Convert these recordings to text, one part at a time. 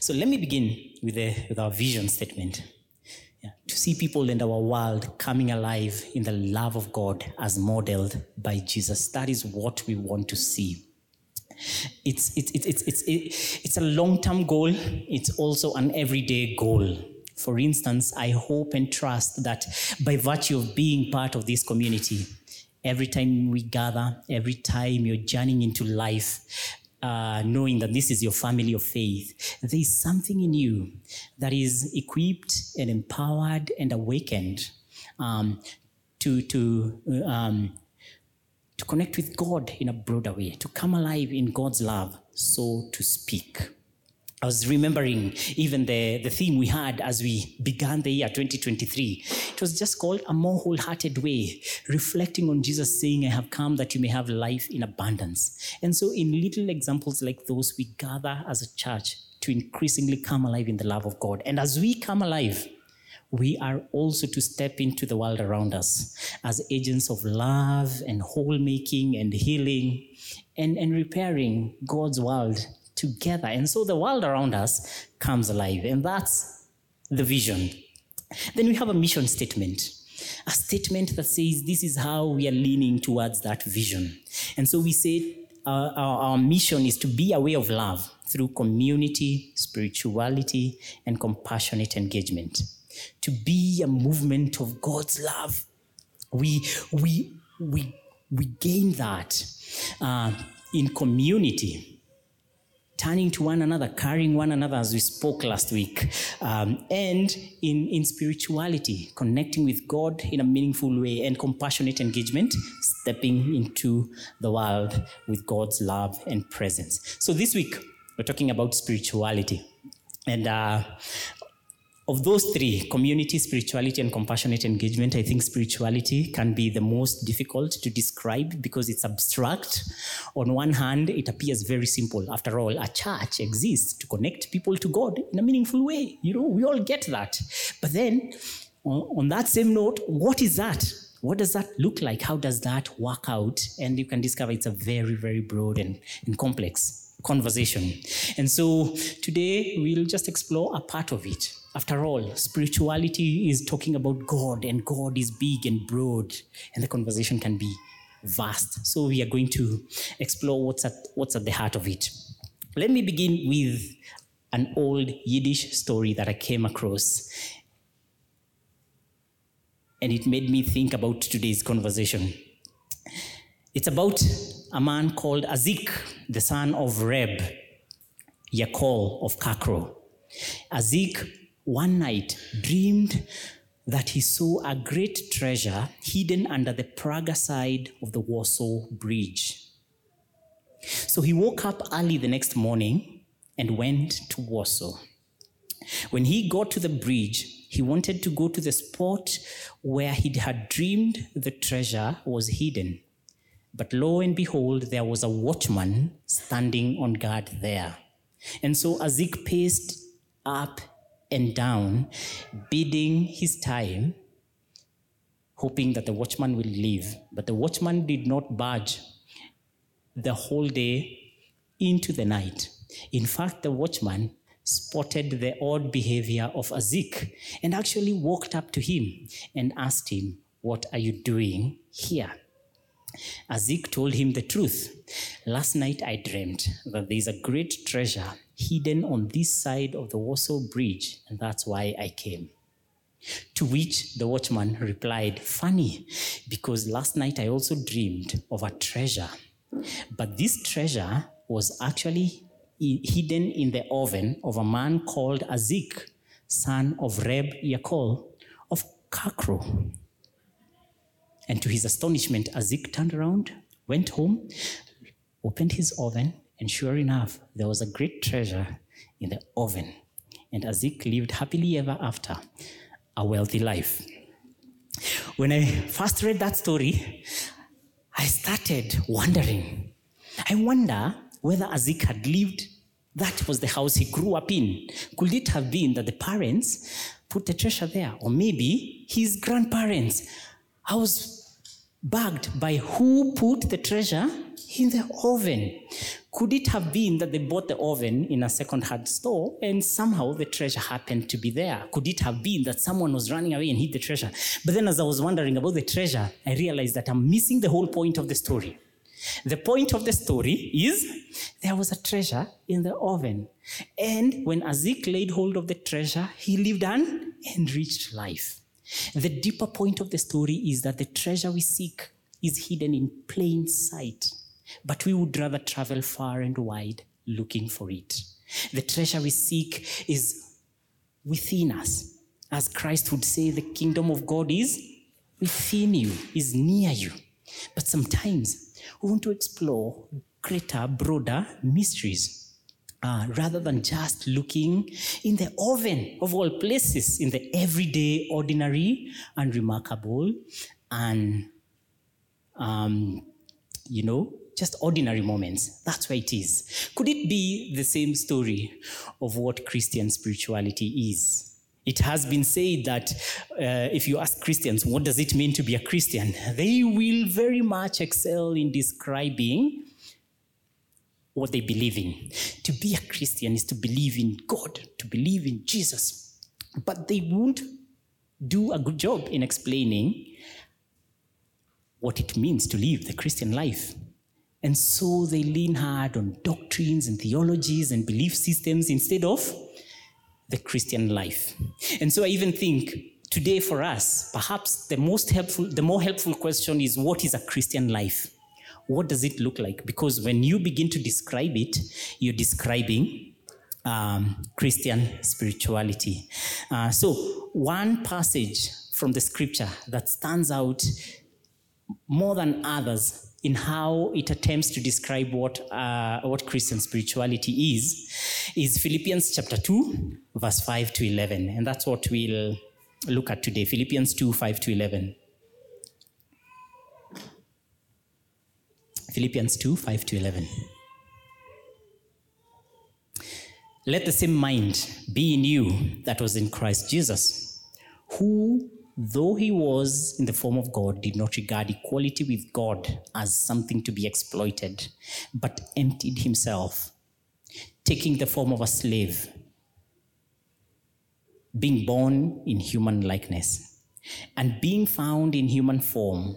So let me begin with, with our vision statement. Yeah. To see people in our world coming alive in the love of God as modeled by Jesus. That is what we want to see. It's, it's, it's, it's, it's, it's a long term goal, it's also an everyday goal. For instance, I hope and trust that by virtue of being part of this community, every time we gather, every time you're journeying into life, uh, knowing that this is your family of faith, there is something in you that is equipped and empowered and awakened um, to, to, um, to connect with God in a broader way, to come alive in God's love, so to speak. I was remembering even the, the theme we had as we began the year 2023. It was just called A More Wholehearted Way, reflecting on Jesus saying, I have come that you may have life in abundance. And so, in little examples like those, we gather as a church to increasingly come alive in the love of God. And as we come alive, we are also to step into the world around us as agents of love and whole making and healing and, and repairing God's world together. And so the world around us comes alive. And that's the vision. Then we have a mission statement. A statement that says this is how we are leaning towards that vision. And so we say uh, our, our mission is to be a way of love through community, spirituality, and compassionate engagement. To be a movement of God's love. We, we, we, we gain that uh, in community turning to one another, carrying one another as we spoke last week, um, and in, in spirituality, connecting with God in a meaningful way, and compassionate engagement, stepping into the world with God's love and presence. So this week, we're talking about spirituality. And uh, of those three community spirituality and compassionate engagement i think spirituality can be the most difficult to describe because it's abstract. On one hand it appears very simple. After all a church exists to connect people to god in a meaningful way. You know we all get that. But then on, that same note what is that? What does that look like? How does that work out? And you can discover it's a very very broad and, and complex conversation and so today we'll just explore a part of it after all, spirituality is talking about God, and God is big and broad, and the conversation can be vast. So we are going to explore what's at, what's at the heart of it. Let me begin with an old Yiddish story that I came across. And it made me think about today's conversation. It's about a man called Azik, the son of Reb Yakol of Kakro. Azik one night dreamed that he saw a great treasure hidden under the Praga side of the Warsaw Bridge. So he woke up early the next morning and went to Warsaw. When he got to the bridge, he wanted to go to the spot where he had dreamed the treasure was hidden. But lo and behold, there was a watchman standing on guard there. And so Azik paced up and down, bidding his time, hoping that the watchman will leave. But the watchman did not budge the whole day into the night. In fact, the watchman spotted the odd behavior of Azik and actually walked up to him and asked him, What are you doing here? Azik told him the truth. Last night I dreamed that there is a great treasure hidden on this side of the Warsaw Bridge, and that's why I came. To which the watchman replied, Funny, because last night I also dreamed of a treasure. But this treasure was actually hidden in the oven of a man called Azik, son of Reb Yakol of Kakro. And to his astonishment, Azik turned around, went home, opened his oven, and sure enough, there was a great treasure in the oven. And Azik lived happily ever after, a wealthy life. When I first read that story, I started wondering. I wonder whether Azik had lived, that was the house he grew up in. Could it have been that the parents put the treasure there? Or maybe his grandparents. I was bugged by who put the treasure In the oven. Could it have been that they bought the oven in a second-hand store and somehow the treasure happened to be there? Could it have been that someone was running away and hid the treasure? But then as I was wondering about the treasure, I realized that I'm missing the whole point of the story. The point of the story is there was a treasure in the oven. And when Azik laid hold of the treasure, he lived an enriched life. The deeper point of the story is that the treasure we seek is hidden in plain sight, but we would rather travel far and wide looking for it. The treasure we seek is within us. As Christ would say, the kingdom of God is within you, is near you. But sometimes we want to explore greater, broader mysteries. Uh, rather than just looking in the oven of all places, in the everyday, ordinary, and remarkable, and um, you know, just ordinary moments. That's where it is. Could it be the same story of what Christian spirituality is? It has been said that uh, if you ask Christians, what does it mean to be a Christian? They will very much excel in describing what they believe in. To be a Christian is to believe in God, to believe in Jesus. But they won't do a good job in explaining what it means to live the Christian life. And so they lean hard on doctrines and theologies and belief systems instead of the Christian life. And so I even think today for us, perhaps the most helpful, the more helpful question is what is a Christian life? What does it look like? Because when you begin to describe it, you're describing um, Christian spirituality. Uh, so, one passage from the scripture that stands out more than others in how it attempts to describe what, uh, what Christian spirituality is, is Philippians chapter 2, verse 5 to 11. And that's what we'll look at today Philippians 2, 5 to 11. Philippians 2, 5 to 11. Let the same mind be in you that was in Christ Jesus, who though he was in the form of God, did not regard equality with God as something to be exploited, but emptied himself, taking the form of a slave, being born in human likeness. And being found in human form,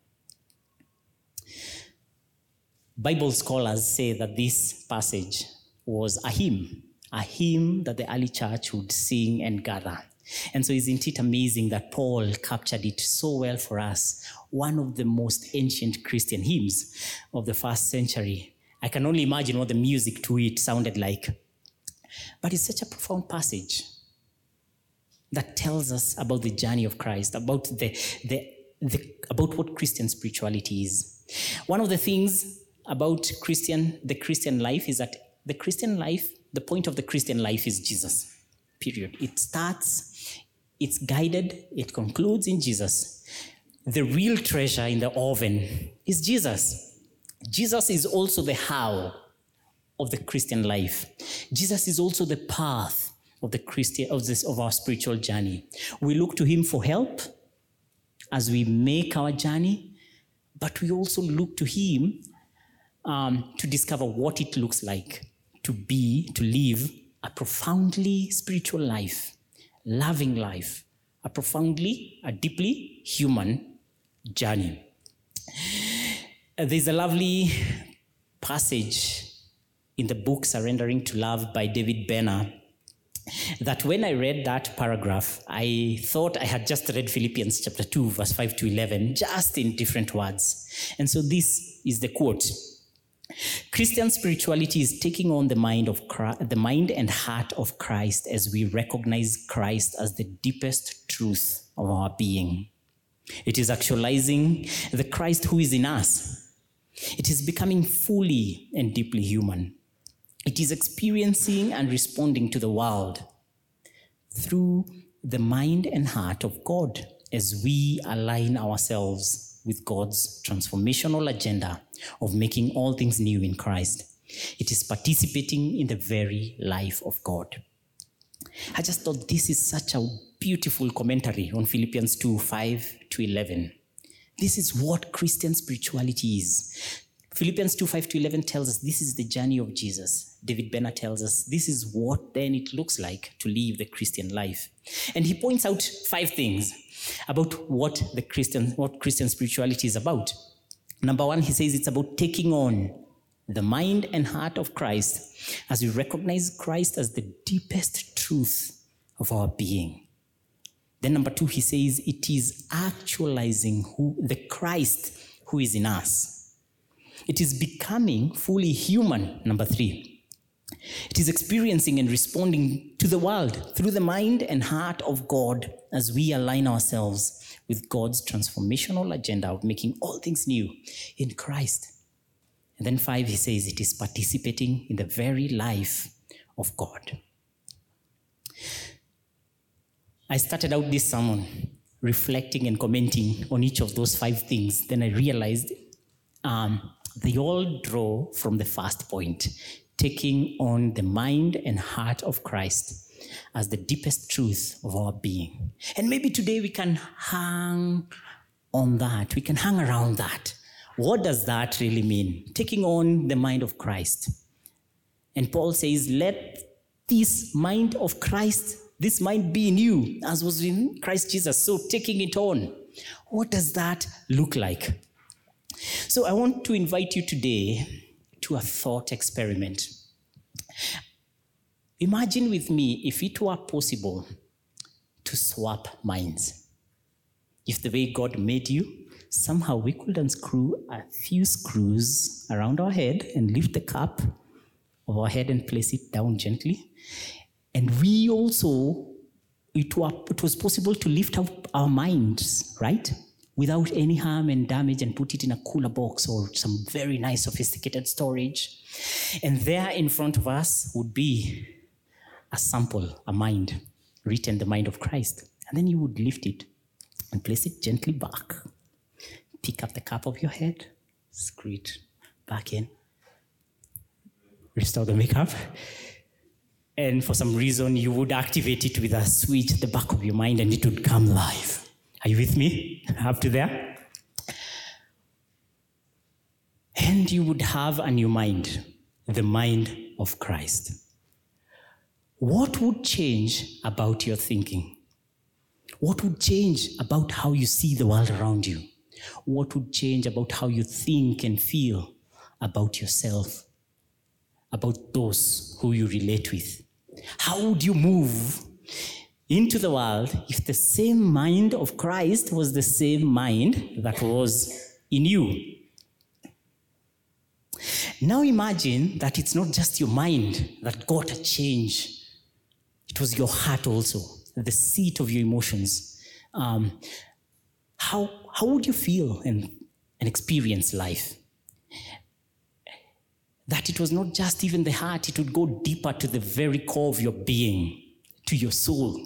Bible scholars say that this passage was a hymn a hymn that the early church would sing and gather. And so, isn't it amazing that Paul captured it so well for us? One of the most ancient Christian hymns of the first century. I can only imagine what the music to it sounded like. But it's such a profound passage that tells us about the journey of Christ, about the, the, the about what Christian spirituality is. One of the things about Christian, the Christian life is that the Christian life the point of the Christian life is Jesus, period. It starts, it's guided, it concludes in Jesus. The real treasure in the oven is Jesus. Jesus is also the how of the Christian life. Jesus is also the path of the Christian of this of our spiritual journey. We look to him for help as we make our journey, but we also look to him um, to discover what it looks like to be, to live a profoundly spiritual life, loving life, a profoundly, a deeply human journey. There's a lovely passage in the book Surrendering to Love by David Benner that when I read that paragraph, I thought I had just read Philippians chapter 2, verse 5 to 11, just in different words. And so this is the quote. Christian spirituality is taking on the mind of Christ, the mind and heart of Christ as we recognize Christ as the deepest truth of our being. It is actualizing the Christ who is in us. It is becoming fully and deeply human. It is experiencing and responding to the world through the mind and heart of God as we align ourselves with God's transformational agenda of making all things new in Christ. It is participating in the very life of God. I just thought this is such a beautiful commentary on Philippians 2 5 to 11. This is what Christian spirituality is. Philippians 2 5 to 11 tells us this is the journey of Jesus. David Benner tells us this is what then it looks like to live the Christian life. And he points out five things about what the Christian, what Christian spirituality is about. Number one, he says it's about taking on the mind and heart of Christ as we recognize Christ as the deepest truth of our being. Then number two, he says it is actualizing who the Christ who is in us. It is becoming fully human, number three. It is experiencing and responding to the world through the mind and heart of God as we align ourselves with God's transformational agenda of making all things new in Christ. And then five, he says it is participating in the very life of God. I started out this sermon reflecting and commenting on each of those five things. Then I realized um, they all draw from the first point taking on the mind and heart of Christ as the deepest truth of our being. And maybe today we can hang on that, we can hang around that. What does that really mean? Taking on the mind of Christ. And Paul says, Let this mind of Christ this mind be in you, as was in Christ Jesus. So taking it on. What does that look like? So I want to invite you today to a thought experiment. Imagine with me if it were possible to swap minds. If the way God made you, somehow we could unscrew a few screws around our head and lift the cup of our head and place it down gently. And we also, it, were, it was possible to lift up our minds, right? Without any harm and damage and put it in a cooler box or some very nice sophisticated storage. And there in front of us would be a sample, a mind, written the mind of Christ. And then you would lift it and place it gently back. Pick up the cap of your head, screw it back in, restore the makeup and for some reason you would activate it with a switch at the back of your mind and it would come live. Are you with me? Up to there? And you would have a new mind, the mind of Christ. What would change about your thinking? What would change about how you see the world around you? What would change about how you think and feel about yourself? about those who you relate with. How would you move into the world if the same mind of Christ was the same mind that was in you? Now imagine that it's not just your mind that got a change, was your heart also, the seat of your emotions. Um, how, how would you feel and, and experience life? that it was not just even the heart, it would go deeper to the very core of your being, to your soul.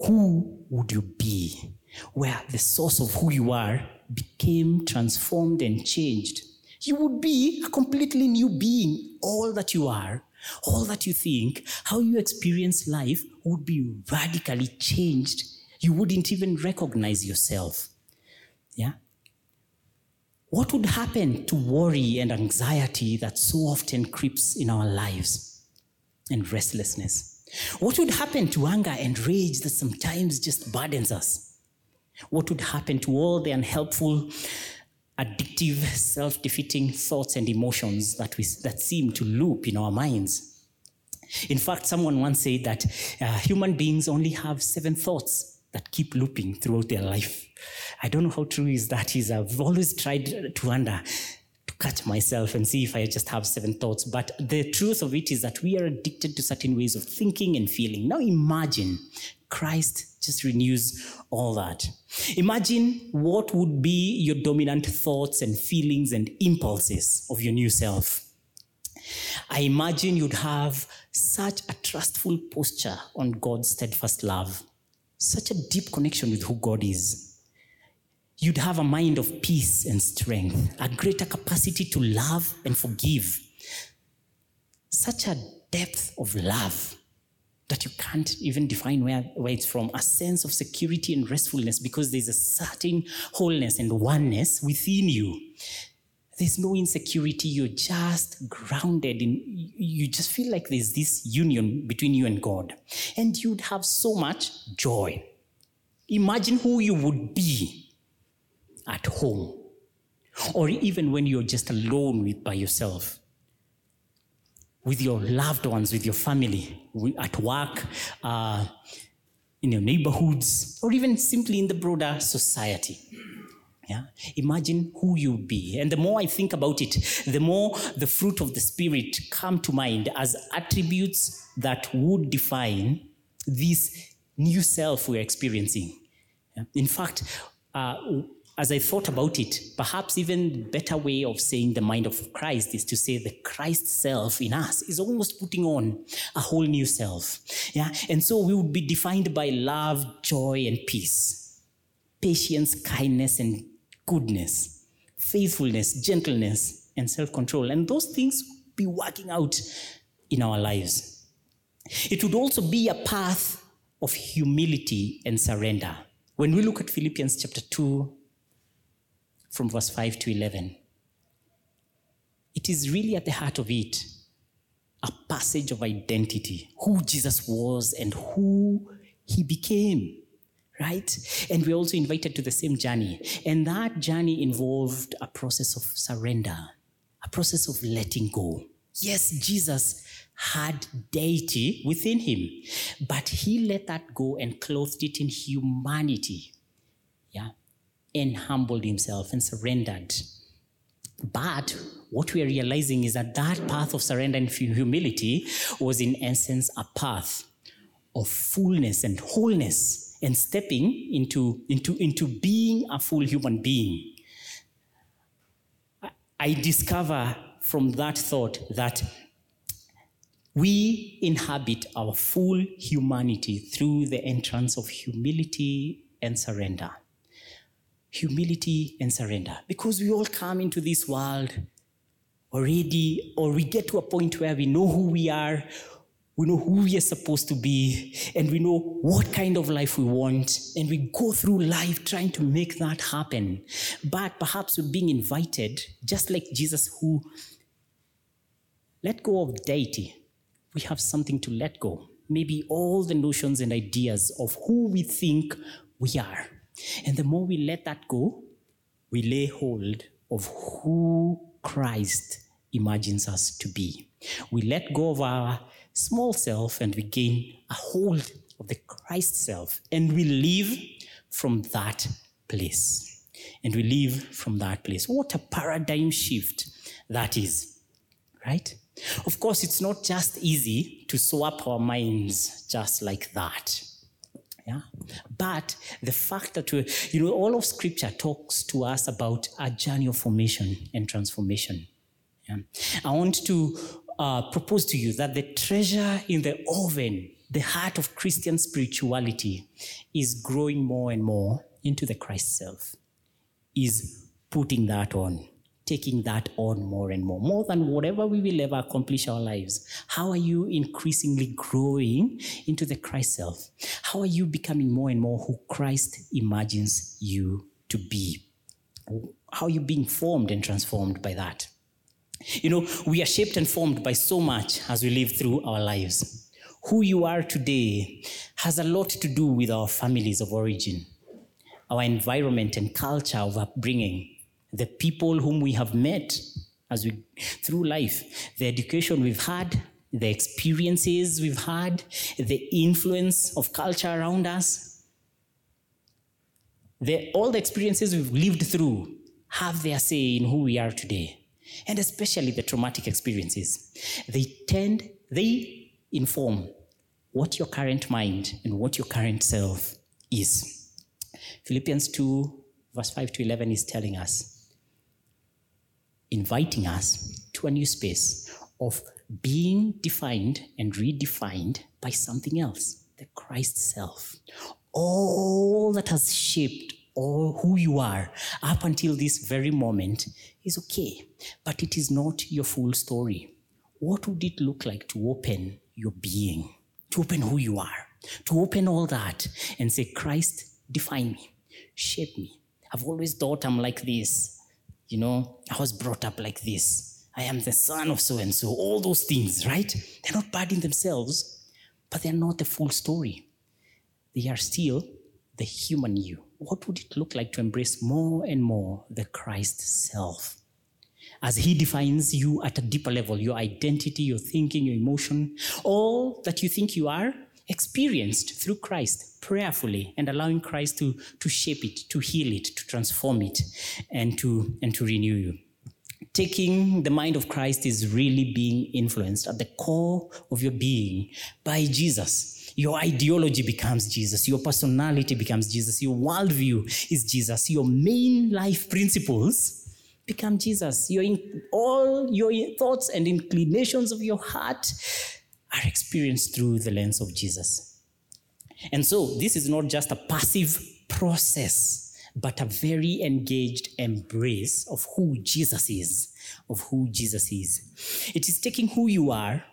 Who would you be? Where the source of who you are became transformed and changed. You would be a completely new being. All that you are, all that you think, how you experience life would be radically changed. You wouldn't even recognize yourself. Yeah? What would happen to worry and anxiety that so often creeps in our lives and restlessness? What would happen to anger and rage that sometimes just burdens us? What would happen to all the unhelpful, addictive, self defeating thoughts and emotions that, we, that seem to loop in our minds? In fact, someone once said that uh, human beings only have seven thoughts that keep looping throughout their life. I don't know how true is that is. I've always tried to wonder, catch myself and see if I just have seven thoughts. But the truth of it is that we are addicted to certain ways of thinking and feeling. Now imagine Christ just renews all that. Imagine what would be your dominant thoughts and feelings and impulses of your new self. I imagine you'd have such a trustful posture on God's steadfast love, such a deep connection with who God is. You'd have a mind of peace and strength, a greater capacity to love and forgive, such a depth of love that you can't even define where, where it's from. A sense of security and restfulness because there's a certain wholeness and oneness within you. There's no insecurity. You're just grounded in you just feel like there's this union between you and god. And you'd have so much joy. Imagine who you would be at home or even when you're just alone with by yourself with your loved ones with your family at work uh, in your neighborhoods or even simply in the broader society yeah. Imagine who you'll be. And the more I think about it, the more the fruit of the Spirit come to mind as attributes that would define this new self we're experiencing. Yeah. In fact, uh, as I thought about it, perhaps even better way of saying the mind of Christ is to say the Christ self in us is almost putting on a whole new self. Yeah. And so we would be defined by love, joy, and peace, patience, kindness, and goodness, faithfulness, gentleness, and self control. And those things be working out in our lives. It would also be a path of humility and surrender. When we look at Philippians chapter 2, from verse 5 to 11, it is really at the heart of it a passage of identity who Jesus was and who he became right? And we're also invited to the same journey. And that journey involved a process of surrender, a process of letting go. Yes, Jesus had deity within him, but he let that go and clothed it in humanity. Yeah. And humbled himself and surrendered. But what we are realizing is that that path of surrender and humility was, in essence, a path of fullness and wholeness and stepping into, into, into being a full human being. I discover from that thought that we inhabit our full humanity through the entrance of humility and surrender. Humility and surrender. Because we all come into this world already, or we get to a point where we know who we are, we know who we are supposed to be, and we know what kind of life we want, and we go through life trying to make that happen. But perhaps we're being invited, just like Jesus, who let go of deity. We have something to let go. Maybe all the notions and ideas of who we think we are. And the more we let that go, we lay hold of who Christ imagines us to be. We let go of our small self and we gain a hold of the Christ self and we live from that place. And we live from that place. What a paradigm shift that is, right? Of course, it's not just easy to swap our minds just like that. Yeah. But the fact that we, you know, all of scripture talks to us about a journey of formation and transformation. Yeah. I want to uh, propose to you that the treasure in the oven, the heart of Christian spirituality, is growing more and more into the Christ self, is putting that on, taking that on more and more, more than whatever we will ever accomplish our lives. How are you increasingly growing into the Christ self? How are you becoming more and more who Christ imagines you to be? How are you being formed and transformed by that? You know, we are shaped and formed by so much as we live through our lives. Who you are today has a lot to do with our families of origin, our environment and culture of upbringing, the people whom we have met as we through life, the education we've had, the experiences we've had, the influence of culture around us. The, all the experiences we've lived through have their say in who we are today. and especially the traumatic experiences, they tend, they inform what your current mind and what your current self is. Philippians 2, verse 5 to 11 is telling us, inviting us to a new space of being defined and redefined by something else, the Christ self. All that has shaped all who you are up until this very moment is okay, but it is not your full story. What would it look like to open your being, to open who you are, to open all that and say, Christ, define me, shape me. I've always thought I'm like this. You know, I was brought up like this. I am the son of so and so. All those things, right? They're not bad in themselves, but they're not the full story. They are still the human you. What would it look like to embrace more and more the Christ self? As he defines you at a deeper level, your identity, your thinking, your emotion, all that you think you are, experienced through Christ prayerfully and allowing Christ to, to shape it, to heal it, to transform it, and to, and to renew you. Taking the mind of Christ is really being influenced at the core of your being by Jesus. Your ideology becomes Jesus. Your personality becomes Jesus. Your worldview is Jesus. Your main life principles become Jesus. Your in, all your thoughts and inclinations of your heart are experienced through the lens of Jesus. And so this is not just a passive process, but a very engaged embrace of who Jesus is, of who Jesus is. It is taking who you are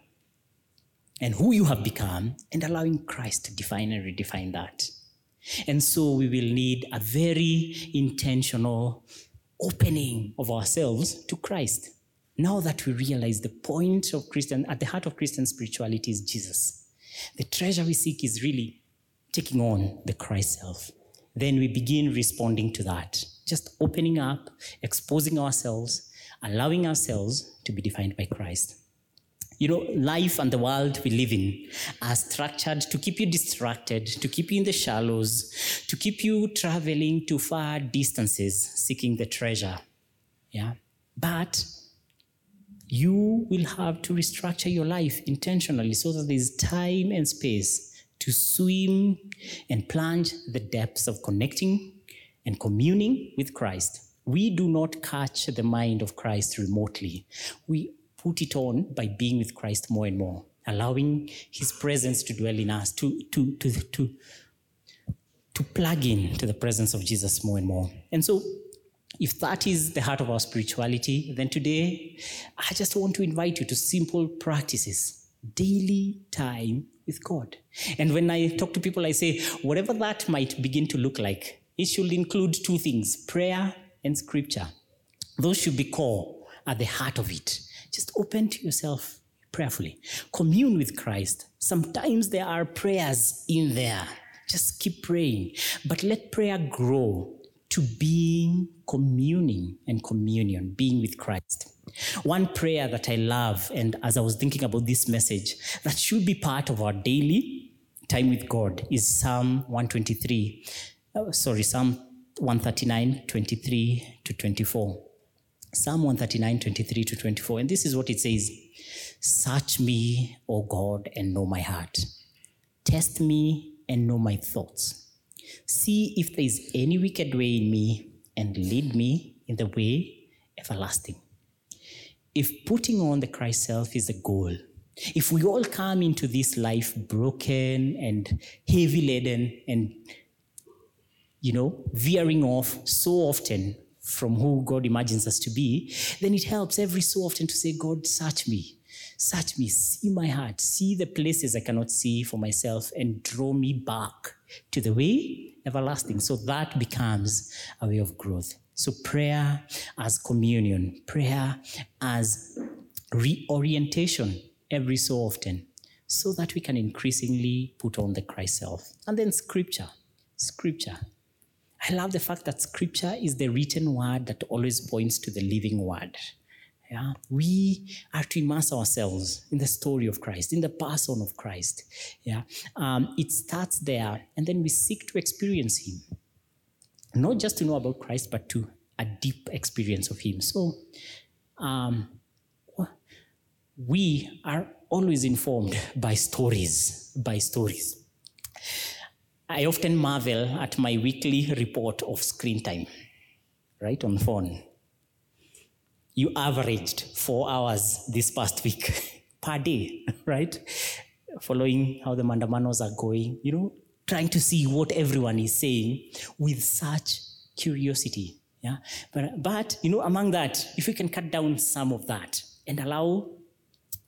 and who you have become and allowing Christ to define and redefine that. And so we will need a very intentional opening of ourselves to Christ. Now that we realize the point of Christian, at the heart of Christian spirituality is Jesus. The treasure we seek is really taking on the Christ self. Then we begin responding to that, just opening up, exposing ourselves, allowing ourselves to be defined by Christ. You know, life and the world we live in are structured to keep you distracted, to keep you in the shallows, to keep you traveling to far distances seeking the treasure. Yeah. But you will have to restructure your life intentionally so that there's time and space to swim and plunge the depths of connecting and communing with Christ. We do not catch the mind of Christ remotely. We put it on by being with Christ more and more, allowing his presence to dwell in us, to, to, to, to, to plug in to the presence of Jesus more and more. And so if that is the heart of our spirituality, then today I just want to invite you to simple practices, daily time with God. And when I talk to people, I say, whatever that might begin to look like, it should include two things prayer and scripture. Those should be core at the heart of it. Just open to yourself prayerfully. Commune with Christ. Sometimes there are prayers in there. Just keep praying. But let prayer grow to being communing and communion, being with Christ. One prayer that I love, and as I was thinking about this message, that should be part of our daily time with God is Psalm 123. Oh, uh, sorry, Psalm 139, 23 to 24. Psalm 139, 23 to 24. And this is what it says Search me, O God, and know my heart. Test me and know my thoughts See if there is any wicked way in me and lead me in the way everlasting. If putting on the Christ self is a goal, if we all come into this life broken and heavy laden and, you know, veering off so often from who God imagines us to be, then it helps every so often to say, God, search me. Search me, see my heart, see the places I cannot see for myself, and draw me back to the way everlasting. So that becomes a way of growth. So prayer as communion, prayer as reorientation every so often, so that we can increasingly put on the Christ self. And then scripture. Scripture. I love the fact that scripture is the written word that always points to the living word. Yeah, we are to immerse ourselves in the story of Christ, in the person of Christ. Yeah, um, it starts there, and then we seek to experience Him, not just to know about Christ, but to a deep experience of Him. So, um, we are always informed by stories, by stories. I often marvel at my weekly report of screen time, right, on phone. You averaged four hours this past week per day, right? Following how the mandamanos are going, you know, trying to see what everyone is saying with such curiosity. Yeah. But, but, you know, among that, if we can cut down some of that and allow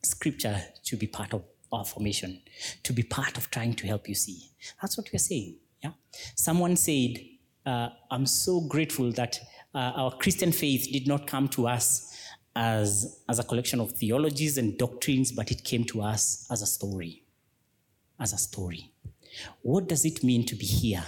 scripture to be part of our formation, to be part of trying to help you see. That's what we're saying. Yeah. Someone said, uh, I'm so grateful that uh, our Christian faith did not come to us as, as a collection of theologies and doctrines, but it came to us as a story. As a story. What does it mean to be here?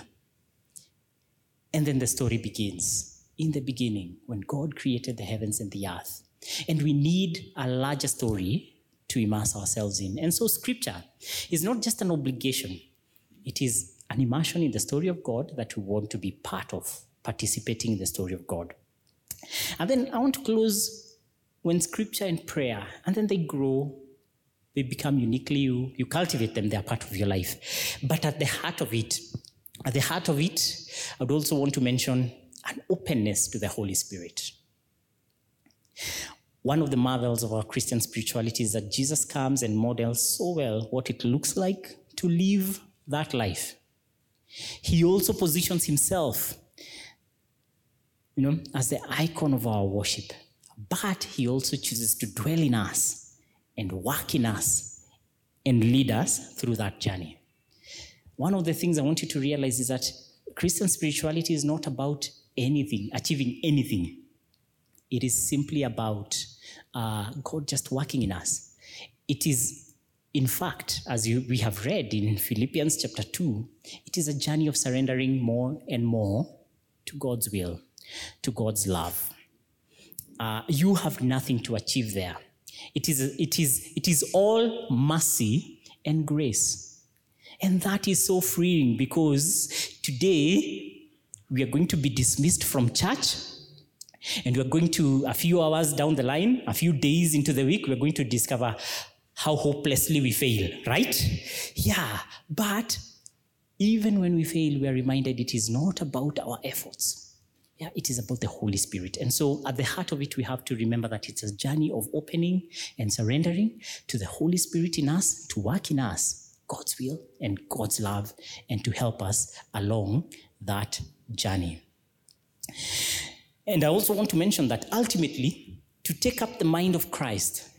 And then the story begins. In the beginning, when God created the heavens and the earth. And we need a larger story to immerse ourselves in. And so, scripture is not just an obligation, it is an immersion in the story of God that we want to be part of, participating in the story of God. And then I want to close when scripture and prayer, and then they grow, they become uniquely you, you cultivate them, they're part of your life. But at the heart of it, at the heart of it, I would also want to mention an openness to the Holy Spirit. One of the marvels of our Christian spirituality is that Jesus comes and models so well what it looks like to live that life. He also positions himself, you know, as the icon of our worship. But he also chooses to dwell in us and work in us and lead us through that journey. One of the things I want you to realize is that Christian spirituality is not about anything, achieving anything. It is simply about uh, God just working in us. It is, in fact, as you, we have read in Philippians chapter 2, it is a journey of surrendering more and more to God's will, to God's love. Uh, you have nothing to achieve there. It is, it, is, it is all mercy and grace. And that is so freeing because today we are going to be dismissed from church and we're going to, a few hours down the line, a few days into the week, we're going to discover how hopelessly we fail, right? Yeah, but even when we fail, we are reminded it is not about our efforts. Yeah, it is about the Holy Spirit. And so at the heart of it, we have to remember that it's a journey of opening and surrendering to the Holy Spirit in us, to work in us, God's will and God's love, and to help us along that journey. And I also want to mention that ultimately, to take up the mind of Christ,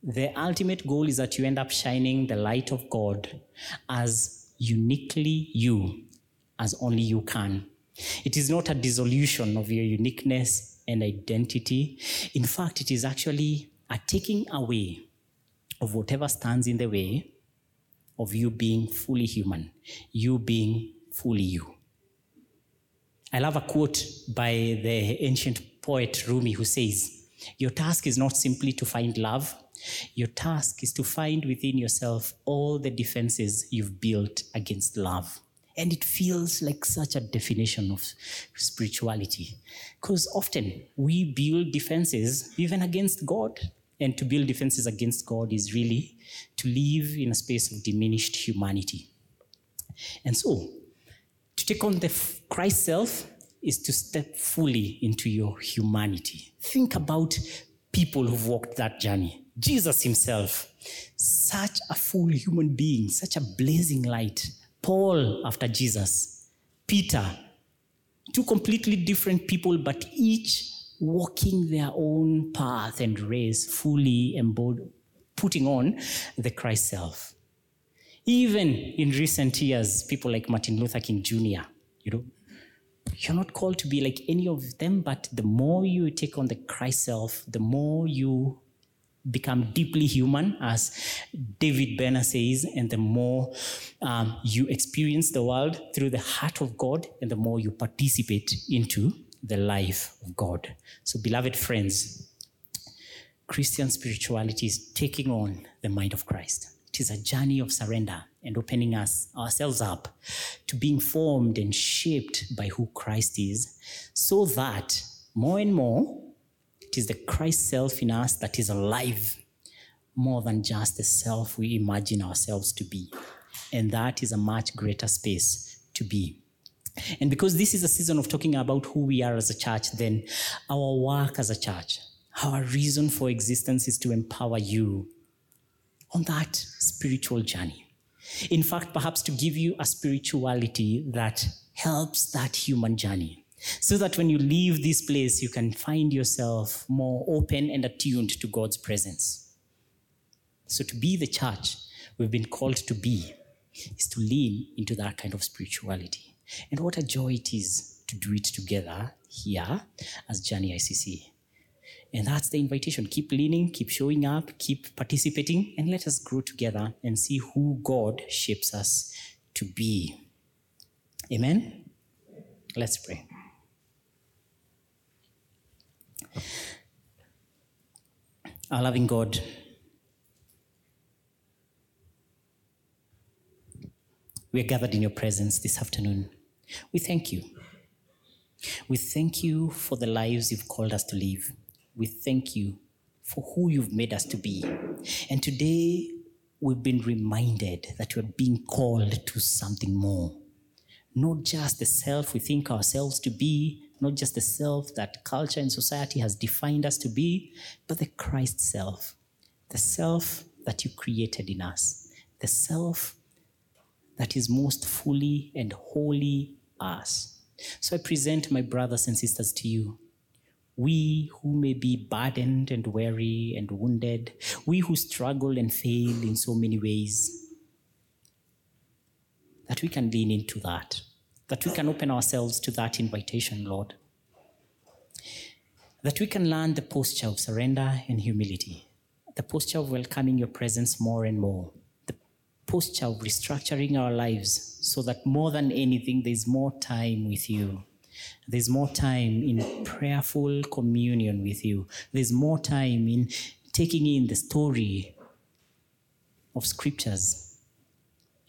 the ultimate goal is that you end up shining the light of God as uniquely you, as only you can. It is not a dissolution of your uniqueness and identity. In fact, it is actually a taking away of whatever stands in the way of you being fully human, you being fully you. I love a quote by the ancient poet Rumi who says, Your task is not simply to find love, your task is to find within yourself all the defenses you've built against love. And it feels like such a definition of spirituality. Because often we build defenses even against God. And to build defenses against God is really to live in a space of diminished humanity. And so, to take on the Christ self is to step fully into your humanity. Think about people who've walked that journey. Jesus himself, such a full human being, such a blazing light. Paul after Jesus, Peter, two completely different people, but each walking their own path and race, fully embodied, putting on the Christ self. Even in recent years, people like Martin Luther King Jr., you know, you're not called to be like any of them, but the more you take on the Christ self, the more you become deeply human, as David Benner says, and the more um, you experience the world through the heart of God, and the more you participate into the life of God. So, beloved friends, Christian spirituality is taking on the mind of Christ. It is a journey of surrender and opening us ourselves up to being formed and shaped by who Christ is, so that more and more It is the Christ self in us that is alive more than just the self we imagine ourselves to be. And that is a much greater space to be. And because this is a season of talking about who we are as a church, then our work as a church, our reason for existence is to empower you on that spiritual journey. In fact, perhaps to give you a spirituality that helps that human journey. So that when you leave this place, you can find yourself more open and attuned to God's presence. So, to be the church we've been called to be is to lean into that kind of spirituality. And what a joy it is to do it together here as Journey ICC. And that's the invitation. Keep leaning, keep showing up, keep participating, and let us grow together and see who God shapes us to be. Amen? Let's pray. Our loving God, we are gathered in your presence this afternoon. We thank you. We thank you for the lives you've called us to live. We thank you for who you've made us to be. And today, we've been reminded that we're being called to something more. Not just the self we think ourselves to be, not just the self that culture and society has defined us to be, but the Christ self, the self that you created in us, the self that is most fully and wholly us. So I present my brothers and sisters to you. We who may be burdened and weary and wounded, we who struggle and fail in so many ways, that we can lean into that, that we can open ourselves to that invitation, Lord. That we can learn the posture of surrender and humility, the posture of welcoming your presence more and more, the posture of restructuring our lives so that more than anything, there's more time with you. There's more time in prayerful communion with you. There's more time in taking in the story of scriptures,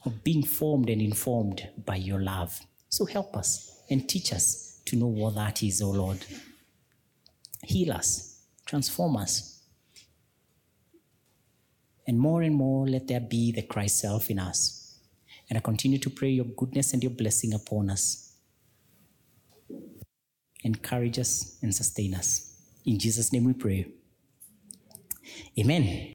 of being formed and informed by your love. So help us and teach us to know what that is, O oh Lord. Heal us, transform us. And more and more, let there be the Christ self in us. And I continue to pray your goodness and your blessing upon us. Encourage us and sustain us. In Jesus' name we pray. Amen.